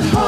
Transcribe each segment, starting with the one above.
heart,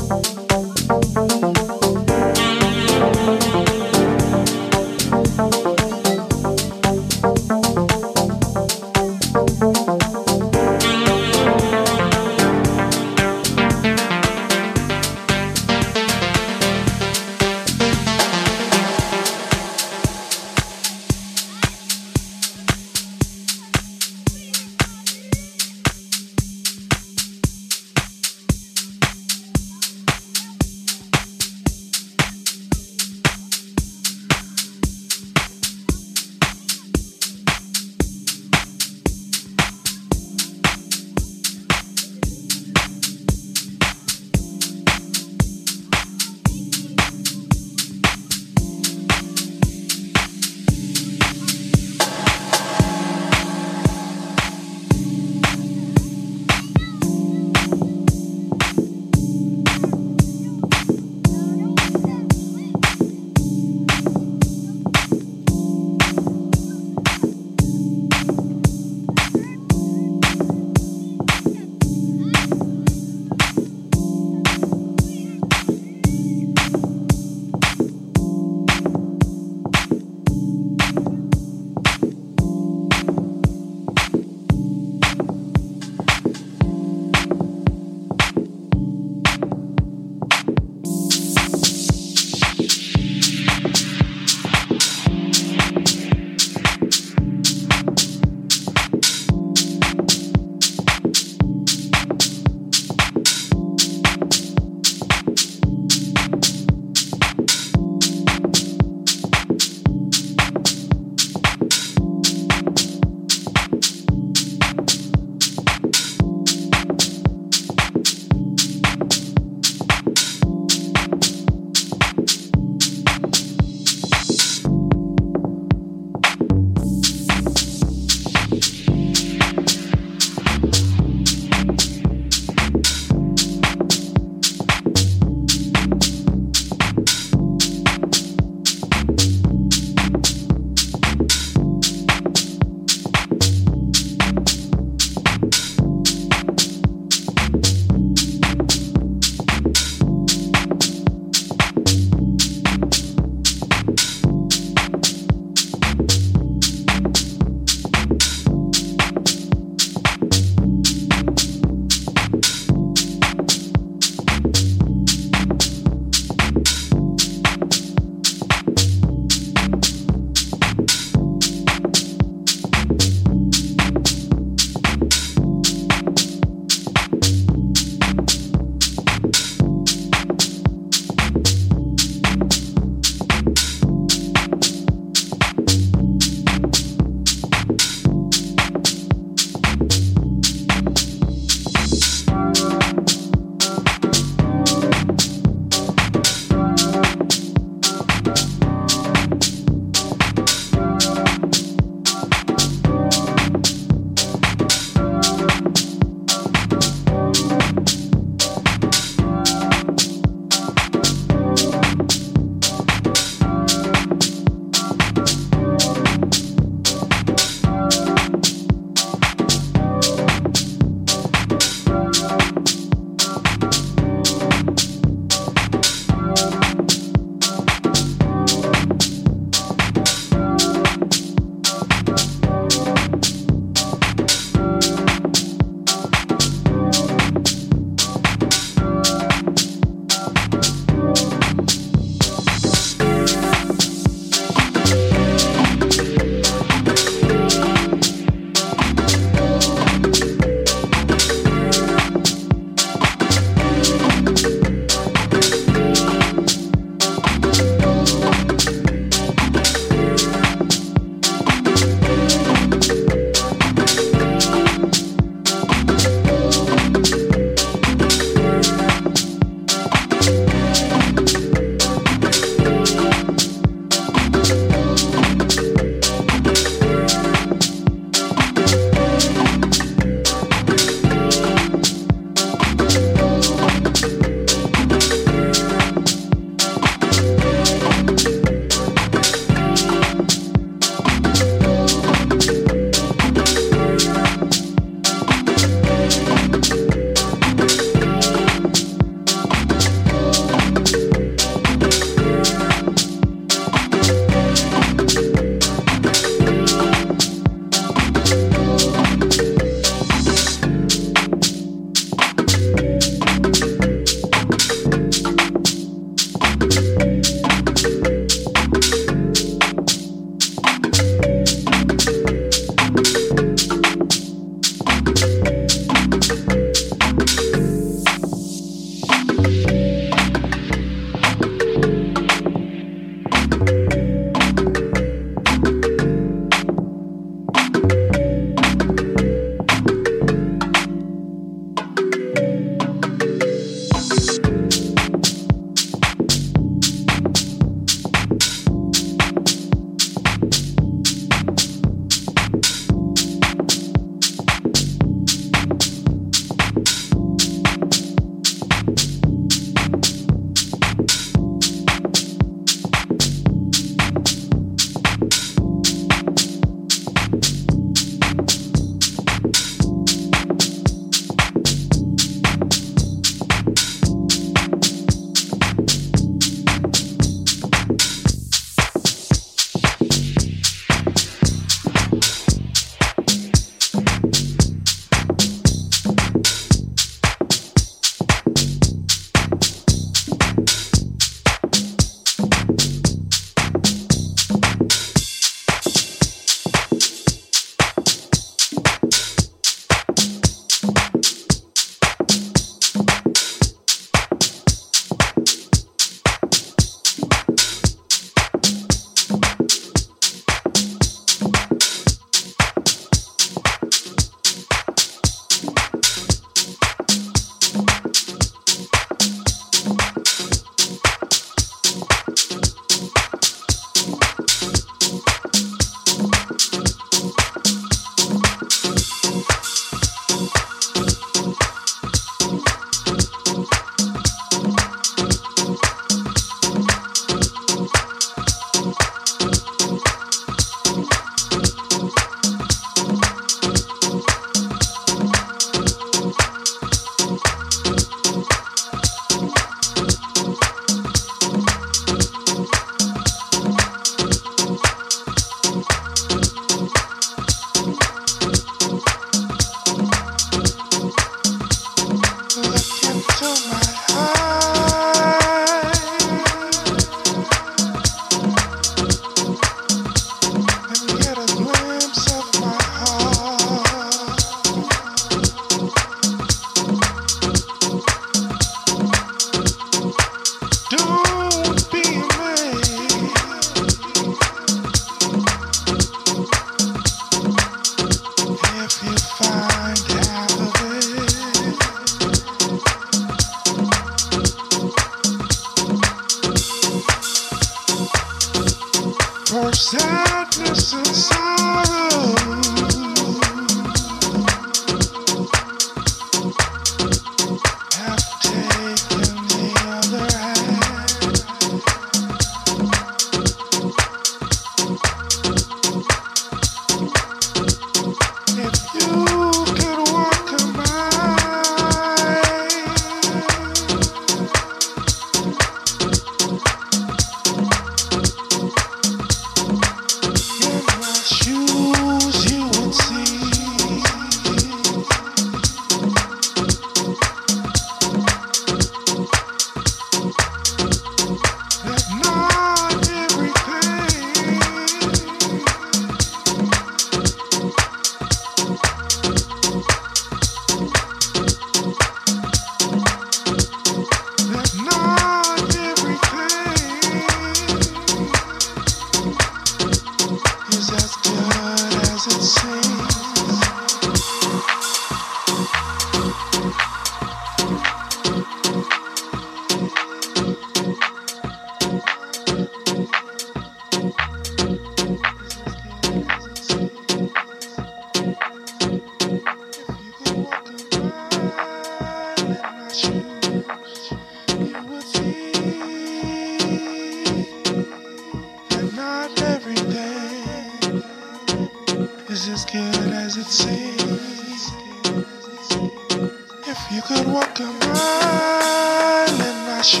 you,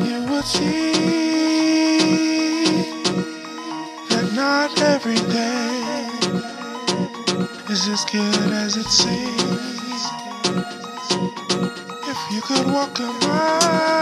will would see that not every day is as good as it seems. If you could walk a mile.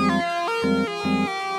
Música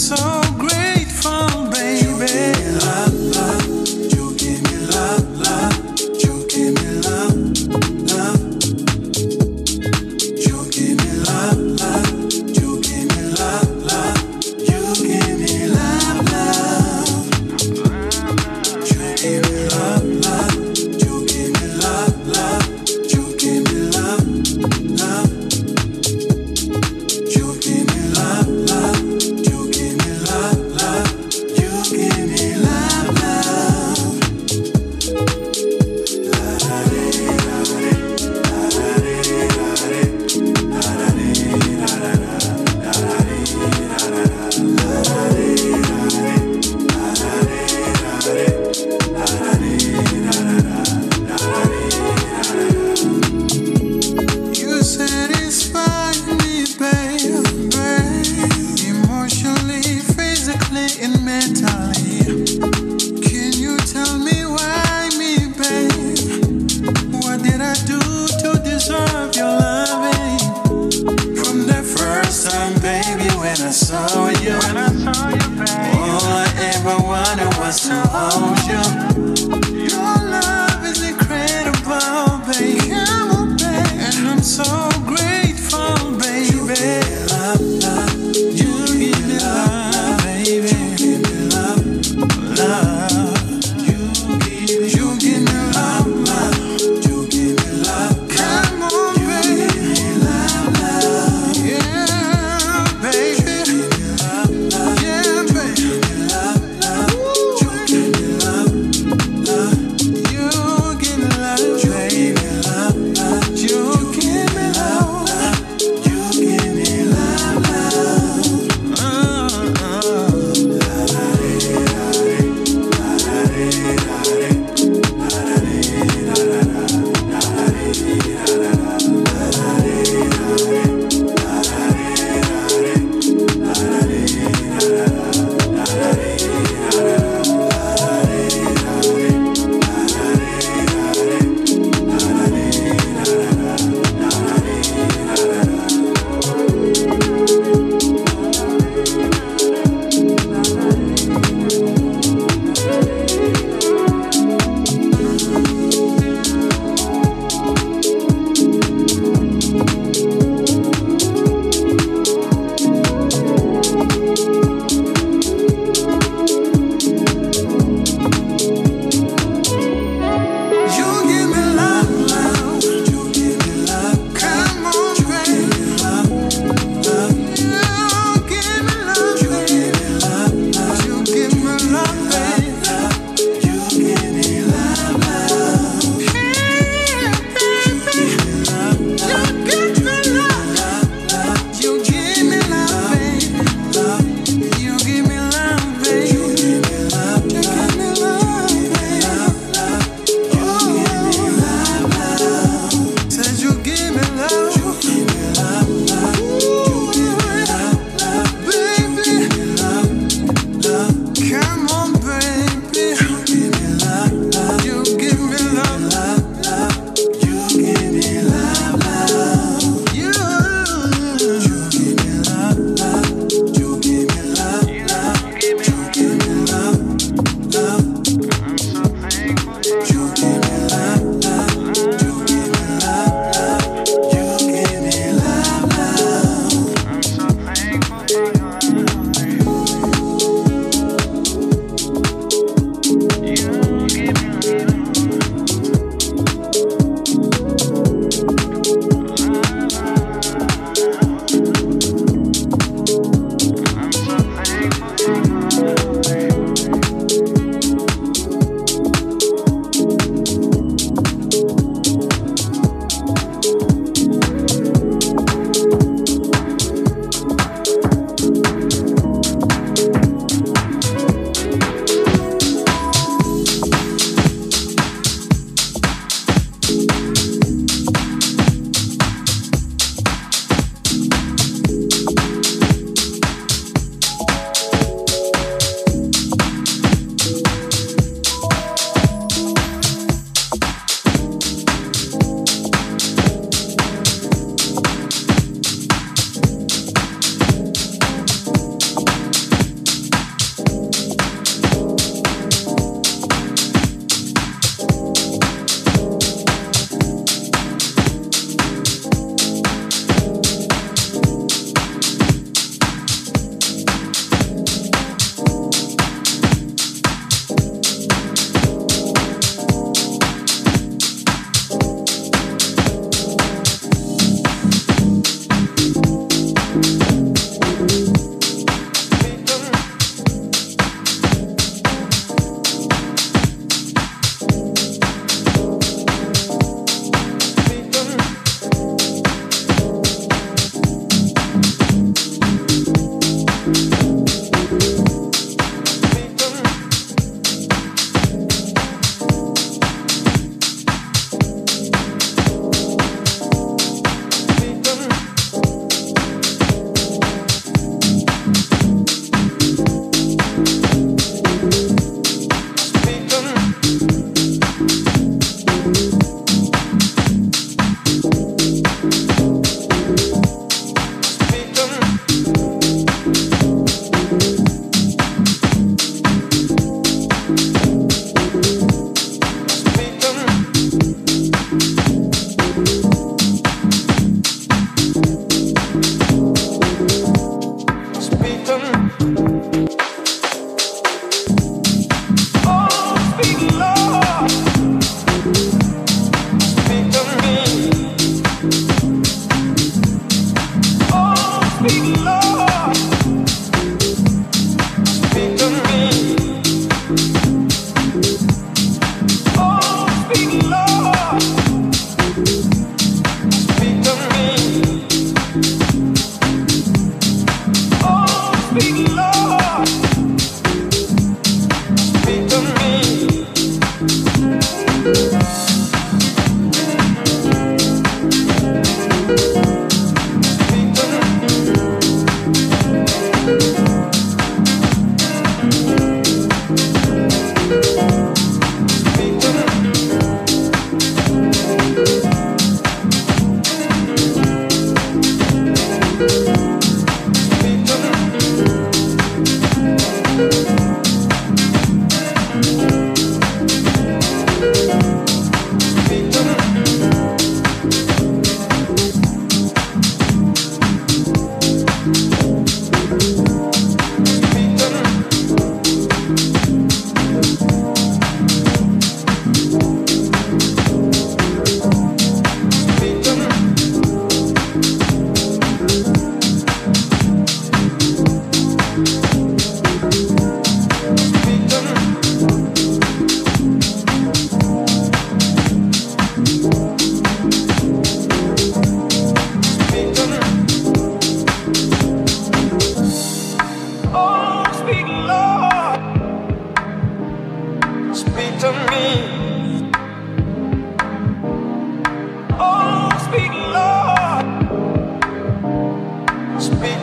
so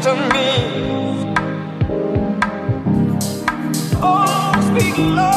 Lord, speak to